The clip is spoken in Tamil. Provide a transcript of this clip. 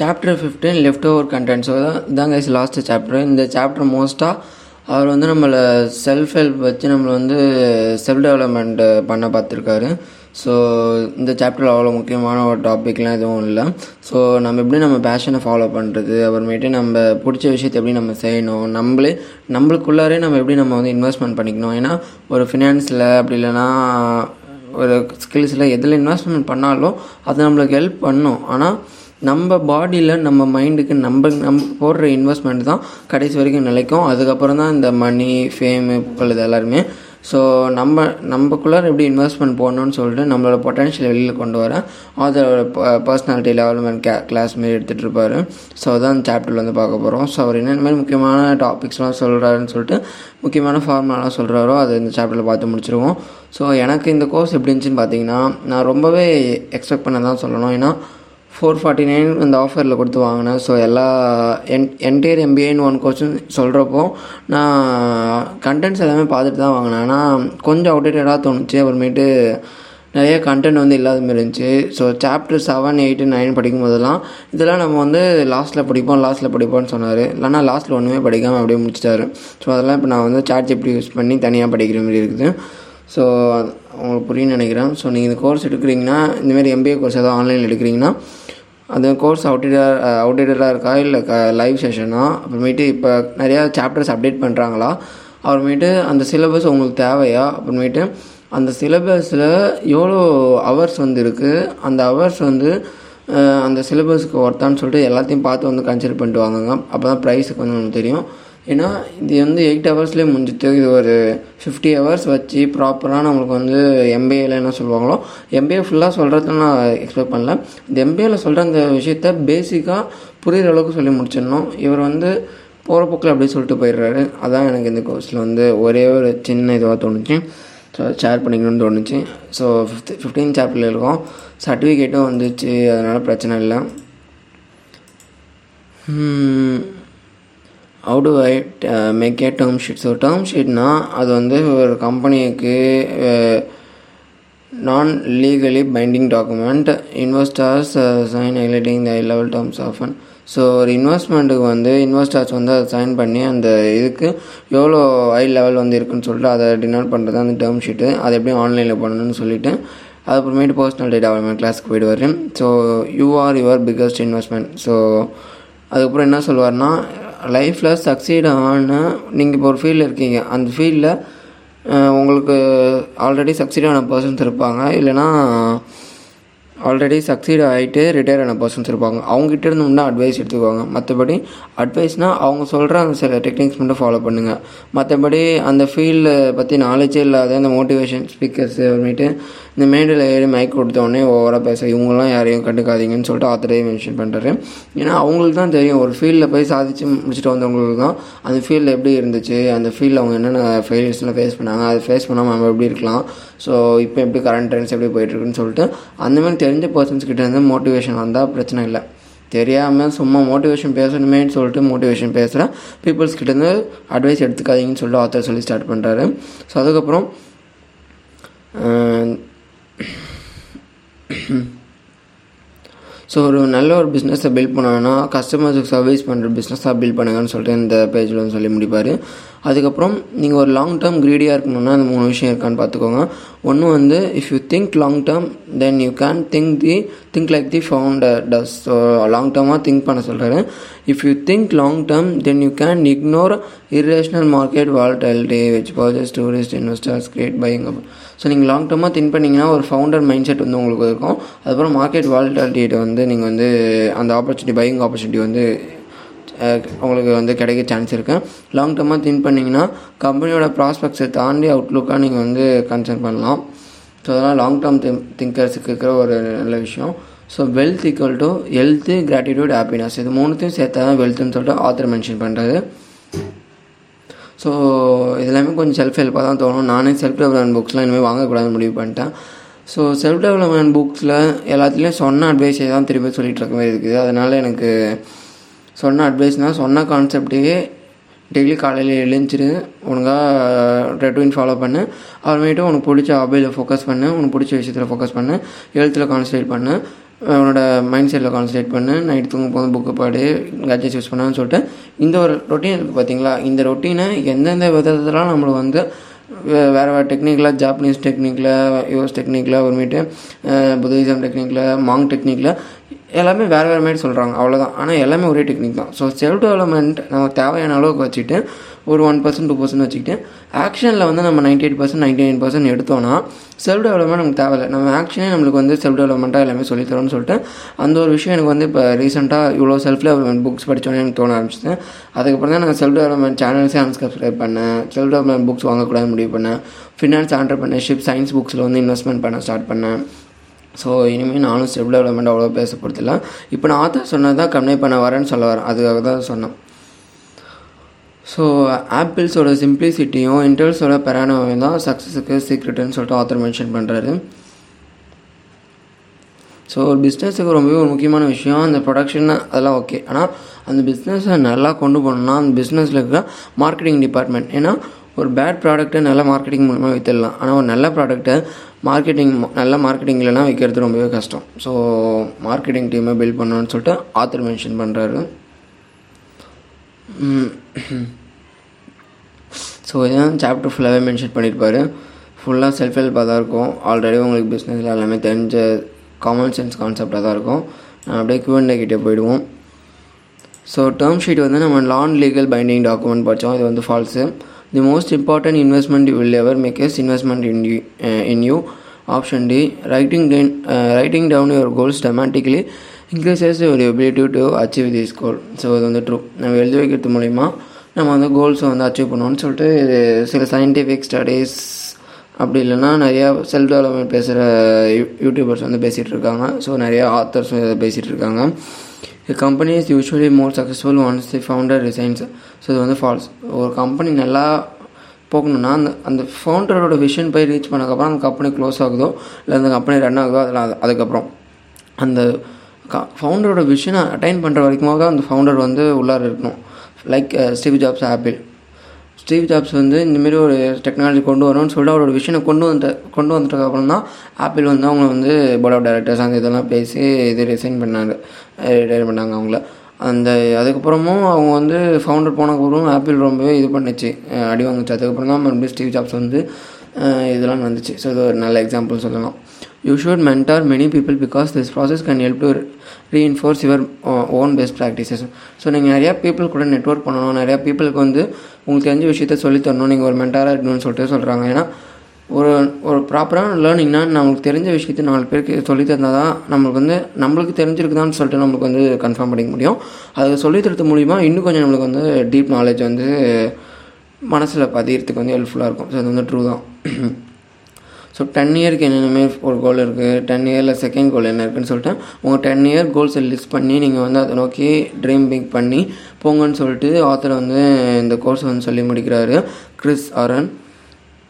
Chapter fifteen left over content so இதான் கைஸ் லாஸ்ட் சாப்டர் இந்த சாப்டர் மோஸ்ட்டாக அவர் வந்து நம்மளை செல்ஃப் ஹெல்ப் வச்சு நம்மளை வந்து செல்ஃப் டெவலப்மெண்ட் பண்ண பார்த்துருக்காரு. ஸோ இந்த சாப்டரில் அவ்வளோ முக்கியமான ஒரு டாபிக்லாம் எதுவும் இல்லை. ஸோ நம்ம எப்படி நம்ம பேஷனை ஃபாலோ பண்ணுறது அப்புறமேட்டு நம்ம பிடிச்ச விஷயத்தை எப்படி நம்ம செய்யணும் நம்மளே நம்மளுக்குள்ளாரே நம்ம எப்படி நம்ம வந்து இன்வெஸ்ட்மெண்ட் பண்ணிக்கணும். ஏன்னா ஒரு ஃபினான்ஸில் அப்படி இல்லைன்னா ஒரு ஸ்கில்ஸில் எதில் இன்வெஸ்ட்மெண்ட் பண்ணாலும் அது நம்மளுக்கு ஹெல்ப் பண்ணும். ஆனால் நம்ம பாடியில் நம்ம மைண்டுக்கு நம்ம நம்ம போடுற இன்வெஸ்ட்மெண்ட் தான் கடைசி வரைக்கும் நிலைக்கும். அதுக்கப்புறம் தான் இந்த மணி ஃபேமு புகழ் இது எல்லாருமே. ஸோ நம்ம நம்மக்குள்ளே எப்படி இன்வெஸ்ட்மெண்ட் போடணும்னு சொல்லிட்டு நம்மளோட பொட்டன்ஷியல் வெளியில் கொண்டு வர அதோட பர்சனாலிட்டி டெவலப்மெண்ட் கே கிளாஸ் மாரி எடுத்துகிட்டு இருப்பார். ஸோ அதான் சாப்டரில் வந்து பார்க்க போகிறோம் ஸோ அவர் என்னென்ன மாதிரி முக்கியமான டாபிக்ஸ்லாம் சொல்கிறாருன்னு சொல்லிட்டு முக்கியமான ஃபார்முலாலாம் சொல்கிறாரோ அதை இந்த சாப்டரில் பார்த்து முடிச்சிருவோம். ஸோ எனக்கு இந்த கோர்ஸ் எப்படி இருந்துச்சுன்னு பார்த்தீங்கன்னா நான் ரொம்பவே எக்ஸ்பெக்ட் பண்ண தான் சொல்லணும். ஏன்னா ஃபோர் ஃபார்ட்டி நைன் இந்த ஆஃபரில் கொடுத்து வாங்கினேன். ஸோ எல்லா என் என்டையர் எம்பிஏன்னு ஒன் கோர்ஸும் சொல்கிறப்போ நான் கண்டென்ட்ஸ் எல்லாமே பார்த்துட்டு தான் வாங்கினேன். ஆனால் கொஞ்சம் அவுடேட்டடாக தோணுச்சு. அப்புறமேட்டு நிறைய கண்டென்ட் வந்து இல்லாத மாதிரி இருந்துச்சு. So chapter seven eight nine படிக்கும் போதெல்லாம் இதெல்லாம் நம்ம வந்து லாஸ்ட்டில் படிப்போம் லாஸ்ட்டில் படிப்போம்னு சொன்னார். இல்லைனா லாஸ்ட்டில் ஒன்றுமே படிக்காமல் அப்படியே முடிச்சிட்டாரு. ஸோ அதெல்லாம் இப்போ நான் வந்து சார்ஜ் எப்படி யூஸ் பண்ணி தனியாக படிக்கிற மாதிரி இருக்குது. ஸோ உங்களுக்கு புரியும்னு நினைக்கிறேன். ஸோ நீங்கள் இந்த கோர்ஸ் எடுக்கிறீங்கன்னா இந்தமாரி எம்பிஏ கோர்ஸ் ஏதாவது ஆன்லைனில் எடுக்கிறீங்கன்னா அந்த கோர்ஸ் அவுடேட்டர் அவுடேட்டடாக இருக்கா? இல்லை க லைவ் செஷனா அப்புறமேட்டு இப்போ நிறையா சாப்டர்ஸ் அப்டேட் பண்ணுறாங்களா அப்புறமேட்டு அந்த சிலபஸ் உங்களுக்கு தேவையா? அப்புறமேட்டு அந்த சிலபஸில் எவ்வளோ ஹவர்ஸ் வந்து இருக்குது அந்த ஹவர்ஸ் வந்து அந்த சிலபஸ்க்கு ஒர்த்தான்னு சொல்லிட்டு எல்லாத்தையும் பார்த்து வந்து கன்சிடர் பண்ணிட்டு வாங்குங்க. அப்போ தான் ப்ரைஸுக்கு வந்து நமக்கு தெரியும். ஏன்னா இது வந்து எயிட் ஹவர்ஸ்லேயே முடிஞ்சிட்டு இது ஒரு ஃபிஃப்டி ஹவர்ஸ் வச்சு ப்ராப்பராக நம்மளுக்கு வந்து எம்பிஏல என்ன சொல்லுவாங்களோ எம்பிஏ ஃபுல்லாக சொல்கிறத நான் எக்ஸ்பெக்ட் பண்ணல. இந்த எம்பிஏல சொல்கிற அந்த விஷயத்த பேசிக்காக புரிகிற அளவுக்கு சொல்லி முடிச்சிடணும். இவர் வந்து போகிற போக்கில் அப்படியே சொல்லிட்டு போயிடுறாரு. அதான் எனக்கு இந்த கோர்ஸில் வந்து ஒரே ஒரு சின்ன இதுவாக தோணுச்சு. ஸோ ஷேர் பண்ணிக்கணும்னு தோணுச்சு. ஸோ ஃபிஃப்த் ஃபிஃப்டீன் சாப்டரில் இருக்கும். சர்டிஃபிகேட்டும் வந்துச்சு. அதனால் பிரச்சனை இல்லை. How do I make a term sheet so term ஷீட்னால் அது வந்து ஒரு கம்பெனிக்கு நான் legally binding document investors sign highlighting the high level terms of and so ஒரு இன்வெஸ்ட்மெண்ட்டுக்கு வந்து இன்வெஸ்டர்ஸ் வந்து அதை சைன் பண்ணி அந்த இதுக்கு எவ்வளோ ஹை லெவல் வந்து இருக்குன்னு சொல்லிட்டு அதை டினோட் பண்ணுறது அந்த டேர்ம் ஷீட்டு அதை எப்படி ஆன்லைனில் பண்ணணும்னு சொல்லிட்டு அதுக்கப்புறமேட்டு பர்சனல் டெவலப்மெண்ட் கிளாஸ்க்கு போயிடுவார் so you are your biggest investment so அதுக்கப்புறம் என்ன சொல்லுவார்னா லைஃப்பில் சக்சீட் ஆன நீங்கள் இப்போ ஒரு ஃபீல்டில் இருக்கீங்க. அந்த ஃபீல்டில் உங்களுக்கு ஆல்ரெடி சக்சீட் ஆன பர்சன்ஸ் இருப்பாங்க. இல்லைனா ஆல்ரெடி சக்சீட் ஆகிட்டு ரிட்டையர் ஆன பர்சன்ஸ் இருப்பாங்க. அவங்ககிட்ட இருந்து இன்னும் அட்வைஸ் எடுத்துக்குவாங்க மற்றபடி அட்வைஸ்னால் அவங்க சொல்கிற அந்த சில டெக்னிக்ஸ் மட்டும் ஃபாலோ பண்ணுங்கள் மற்றபடி அந்த ஃபீல்டை பற்றி நாலேஜே இல்லாத இந்த மோட்டிவேஷன் ஸ்பீக்கர்ஸ் அப்புறமேட்டு இந்த மேடையில் ஏறி மைக் கொடுத்தோடனே ஓவராக பேச இவங்களாம் யாரையும் கண்டுக்காதீங்கன்னு சொல்லிட்டு ஆத்தரே மென்ஷன் பண்ணுறாரு ஏன்னா அவங்களுக்கு தான் தெரியும். ஒரு ஃபீல்டில் போய் சாதிச்சு முடிச்சுட்டு வந்தவங்களுக்கு தான் அந்த ஃபீல்டில் எப்படி இருந்துச்சு அந்த ஃபீல்டில் அவங்க என்னென்ன ஃபெயிலியர்ஸ்லாம் ஃபேஸ் பண்ணாங்க அதை ஃபேஸ் பண்ணாமல் நம்ம எப்படி இருக்கலாம்? ஸோ இப்போ எப்படி கரண்ட் ட்ரெண்ட்ஸ் எப்படி போயிட்டுருக்குன்னு சொல்லிட்டு அந்தமாதிரி தெரிஞ்சு பர்சன்ஸ் கிட்ட இருந்து மோட்டிவேஷன் வந்தால் பிரச்சனை இல்லை. தெரியாமல் சும்மா மோட்டிவேஷன் பேசணுமேன்னு சொல்லிட்டு மோட்டிவேஷன் பேசுகிறேன் பீப்புள்ஸ் கிட்டேருந்து அட்வைஸ் எடுத்துக்காதீங்கன்னு சொல்லிட்டு ஆத்தர் சொல்லி ஸ்டார்ட் பண்ணுறாரு ஸோ அதுக்கப்புறம் ஸோ ஒரு நல்ல ஒரு பிஸ்னஸை பில்ட் பண்ணணும்னா கஸ்டமர்ஸுக்கு சர்வீஸ் பண்ணுற பிஸ்னஸாக பில்ட் பண்ணுங்கன்னு சொல்லிட்டு இந்த பேஜில் வந்து சொல்லி முடிப்பார். அதுக்கப்புறம் நீங்கள் ஒரு லாங் டேர்ம் க்ரீடியாக இருக்கணும்னா அந்த மூணு விஷயம் இருக்கான்னு பார்த்துக்கோங்க ஒன்று வந்து if you think long term then you can think the think like the founder does so long டேர்மாக think பண்ண சொல்கிறாரு if you think long term then you can ignore irrational market volatility which purges tourist investors create buying so நீங்கள் லாங் டேர்மாக திங்க் பண்ணிங்கன்னா ஒரு ஃபவுண்டர் மைண்ட் செட் வந்து உங்களுக்கு இருக்கும். அதுக்கப்புறம் மார்க்கெட் வால்டாலிட்டியை வந்து நீங்கள் வந்து அந்த ஆப்பர்ச்சுனிட்டி பையிங் ஆப்பர்ச்சுனிட்டி வந்து உங்களுக்கு வந்து கிடைக்க சான்ஸ் இருக்குது லாங் டேர்மாக திங்க் பண்ணிங்கன்னா கம்பெனியோட ப்ராஸ்பெக்ட்ஸை தாண்டி அவுட்லுக்காக நீங்கள் வந்து கன்சர்ன் பண்ணலாம். ஸோ அதெல்லாம் லாங் டேர்ம் திங் திங்கர்ஸுக்கு இருக்கிற ஒரு நல்ல விஷயம். So wealth equal to health gratitude happiness இது மூணுத்தையும் சேர்த்தா தான் வெல்த்துன்னு சொல்லிட்டு ஆத்தர் மென்ஷன் பண்ணுறது ஸோ இதெல்லாமே கொஞ்சம் செல்ஃப் ஹெல்ப்பாக தான் தோணும். நானே செல்ஃப் டெவலப்மெண்ட் புக்ஸ்லாம் இனிமேல் வாங்கக்கூடாதுன்னு முடிவு பண்ணிட்டேன். ஸோ செல்ஃப் டெவலப்மெண்ட் புக்ஸில் எல்லாத்துலேயும் சொன்ன அட்வைஸே தான் திரும்பி சொல்லிகிட்டு இருக்க மாதிரி இருக்குது. அதனால் எனக்கு சொன்ன அட்வைஸ்னால் சொன்ன கான்செப்டையே டெய்லி காலையில் எழுந்திரு ஒழுங்காக ரெட்வின் ஃபாலோ பண்ணு. அப்புறமேட்டு உனக்கு பிடிச்ச ஹாபியில் ஃபோக்கஸ் பண்ணு உனக்கு பிடிச்ச விஷயத்தில் ஃபோக்கஸ் பண்ணு எழுத்தில் கான்சன்ட்ரேட் பண்ணு. அவனோட மைண்ட் செட்டில் கான்சன்ட்ரேட் பண்ணு நைட் தூங்க போது புக்கு பாடு கேட்ஜெட்ஸ் யூஸ் பண்ணான்னு சொல்லிட்டு இந்த ஒரு ரொட்டீன் இருக்குது பார்த்தீங்களா இந்த ரொட்டீனை எந்தெந்த விதத்துலாம் நம்மளை வந்து வே- வேறு வேறு டெக்னிக்கில் ஜாப்பனீஸ் டெக்னிக்கில் யூஎஸ் டெக்னிக்கில் அப்புறமேட்டு புத்திசம் டெக்னிக்கில் மாங் டெக்னிக்கில் எல்லாமே வேறு வேறு மாதிரி சொல்கிறாங்க அவ்வளோதான் ஆனால் எல்லாமே ஒரே டெக்னிக் தான். ஸோ செல்ஃப் டெவலப்மெண்ட் நம்ம தேவையான அளவுக்கு வச்சுக்கிட்டு ஒரு ஒன் பர்சன்ட் டூ பர்சன்ட் வச்சுக்கிட்டு ஆக்ஷனில் வந்து நம்ம ninety eight percent ninety nine percent எடுத்தோம்னா செல்ஃப் டெவலப்மெண்ட் நமக்கு தேவையில்லை. நம்ம ஆக்ஷனே நம்மளுக்கு வந்து செல்ஃப் டெவலப்மெண்ட்டாக எல்லாமே சொல்லித்தரோம்னு சொல்லிட்டு அந்த ஒரு விஷயம் எனக்கு வந்து இப்போ ரீசெண்டாக இவ்வளோ செல்ஃப் டெவலப்மெண்ட் புக்ஸ் படித்தோன்னே எனக்கு தோண ஆரம்பிச்சிது. அதுக்கப்புறம் தான் நான் செல்ஃப் டெவலப்மெண்ட் சேனல்ஸே அன்ஸ்கிரைப் பண்ணேன். செல்ஃப் டெவலப்மெண்ட் புக்ஸ் வாங்கக்கூடாது முடிவு பண்ணேன். ஃபினான்ஸ் ஆண்டர்பிரினர்ஷிப் சயின்ஸ் புக்ஸில் வந்து இன்வெஸ்ட்மெண்ட் பண்ண ஸ்டார்ட் பண்ணேன். ஸோ இனிமேல் நானும் ஸ்டெப் டெவலப்மெண்ட் அவ்வளோ பேசப்படுத்தலாம் இப்போ நான் ஆத்தர் சொன்னது தான் கன்வே பண்ண வரேன்னு சொல்ல வரேன். அதுக்காக தான் சொன்னேன். ஸோ ஆப்பிள்ஸோட சிம்பிளிசிட்டியும் இன்டர்வல்ஸோட பெரானவையும் தான் சக்ஸஸுக்கு சீக்ரெட்டுன்னு சொல்லிட்டு ஆத்தர் மென்ஷன் பண்ணுறாரு ஸோ ஒரு பிஸ்னஸுக்கு ரொம்பவே ஒரு முக்கியமான விஷயம். அந்த ப்ரொடக்ஷன் அதெல்லாம் ஓகே ஆனால் அந்த பிஸ்னஸை நல்லா கொண்டு போகணுன்னா அந்த பிஸ்னஸில் இருக்கிற மார்க்கெட்டிங் டிபார்ட்மெண்ட் ஏன்னா ஒரு பேட் ப்ராடக்ட்டை நல்ல மார்க்கெட்டிங் மூலமாக விற்றுடலாம் ஆனால் ஒரு நல்ல ப்ராடக்ட்டை மார்க்கெட்டிங் நல்ல மார்க்கெட்டிங் இல்லைனா விற்கிறது ரொம்பவே கஷ்டம். ஸோ மார்க்கெட்டிங் டீமை பில்ட் பண்ணணும்னு சொல்லிட்டு ஆத்தர் மென்ஷன் பண்ணுறாரு ஸோ இதான் சாப்டர் ஃபுல்லாகவே மென்ஷன் பண்ணியிருப்பார் ஃபுல்லாக செல்ஃப் ஹெல்ப்பாக தான் இருக்கும். ஆல்ரெடி உங்களுக்கு பிஸ்னஸில் எல்லாமே தெரிஞ்ச காமன் சென்ஸ் கான்செப்டாக தான் இருக்கும். நான் அப்படியே Q&A கிட்டே போயிடுவோம். ஸோ டேர்ம் ஷீட் வந்து நம்ம நான் லீகல் பைண்டிங் டாக்குமெண்ட் படித்தோம் இது வந்து false the most important investment you will ever make is investment in you in you option D writing then writing down your goals dramatically increases your ability to achieve this goal so இது வந்து ட்ரூ நம்ம எழுதி வைக்கிறது மூலிமா நம்ம வந்து கோல்ஸை வந்து அச்சீவ் பண்ணுவோம்னு சொல்லிட்டு இது சில சயின்டிஃபிக் ஸ்டடீஸ் அப்படி இல்லைன்னா நிறையா செல்ஃப் டெவலப்மெண்ட் பேசுகிற யூடியூபர்ஸ் வந்து பேசிகிட்டு இருக்காங்க. ஸோ நிறையா ஆத்தர்ஸ் பேசிகிட்டு இருக்காங்க. Company is usually more successful once the founder resigns so இது வந்து ஃபால்ஸ் ஒரு கம்பெனி நல்லா போகணுன்னா அந்த அந்த ஃபவுண்டரோட விஷன் போய் ரீச் பண்ணக்கப்புறம் அந்த கம்பெனி க்ளோஸ் ஆகுதோ இல்லை அந்த கம்பெனி ரன் ஆகுதோ அதெல்லாம் அதுக்கப்புறம். அந்த க ஃபவுண்டரோட விஷனை அட்டைன் பண்ணுற வரைக்குமாக அந்த ஃபவுண்டர் வந்து உள்ளார இருக்கணும். Like Steve Jobs Apple Steve Jobs வந்து இந்தமாரி ஒரு டெக்னாலஜி கொண்டு வரணும்னு சொல்லிட்டு அவரோட விஷனை கொண்டு வந்து கொண்டு வந்துட்டதுக்கு அப்புறம் தான் ஆப்பிள் வந்து அவங்க வந்து போர்ட் ஆஃப் டைரக்டர்ஸ் அந்த இதெல்லாம் பேசி இது ரிசைன் பண்ணாங்க. ரிட்டையர் பண்ணாங்க அவங்கள. அந்த அதுக்கப்புறமும் அவங்க வந்து ஃபவுண்டர் போனதுக்கப்புறம் ஆப்பிள் ரொம்பவே இது பண்ணிச்சு. அடி வாங்குச்சு. அதுக்கப்புறம் தான் மறுபடியும் ஸ்டீவ் ஜாப்ஸ் வந்து இதெல்லாம் வந்துச்சு ஸோ இது ஒரு நல்ல எக்ஸாம்பிள் சொல்லலாம். You should mentor many people because this process can help to reinforce your own best practices so நீங்கள் நிறையா பீப்புள் கூட நெட்வொர்க் பண்ணணும். நிறையா பீப்புளுக்கு வந்து உங்களுக்கு தெரிஞ்ச விஷயத்த சொல்லித் தரணும் நீங்கள் ஒரு மென்டாராக இருக்கணும்னு சொல்லிட்டு சொல்கிறாங்க ஏன்னா ஒரு ஒரு ப்ராப்பரான லேர்னிங்னா நம்மளுக்கு தெரிஞ்ச விஷயத்த நாலு பேருக்கு சொல்லித் தந்தால் தான் நம்மளுக்கு வந்து நம்மளுக்கு தெரிஞ்சிருக்குதான்னு சொல்லிட்டு நம்மளுக்கு வந்து கன்ஃபார்ம் பண்ணிக்க முடியும். அது சொல்லித் தரது மூலிமா இன்னும் கொஞ்சம் நம்மளுக்கு வந்து டீப் நாலேஜ் வந்து மனசில் பதியறதுக்கு வந்து ஹெல்ப்ஃபுல்லாக இருக்கும். ஸோ அது வந்து ட்ரூ தான். ஸோ டென் இயருக்கு என்னென்னமே ஒரு கோல் இருக்குது டென் இயரில் செகண்ட் கோல் என்ன இருக்குன்னு சொல்லிட்டு உங்கள் டென் இயர் கோல்ஸை லிஸ்ட் பண்ணி நீங்கள் வந்து அதை நோக்கி ட்ரீம் பிக் பண்ணி போங்கன்னு சொல்லிட்டு ஆத்தர் வந்து இந்த கோர்ஸ் வந்து சொல்லி முடிக்கிறாரு. கிறிஸ் அரன்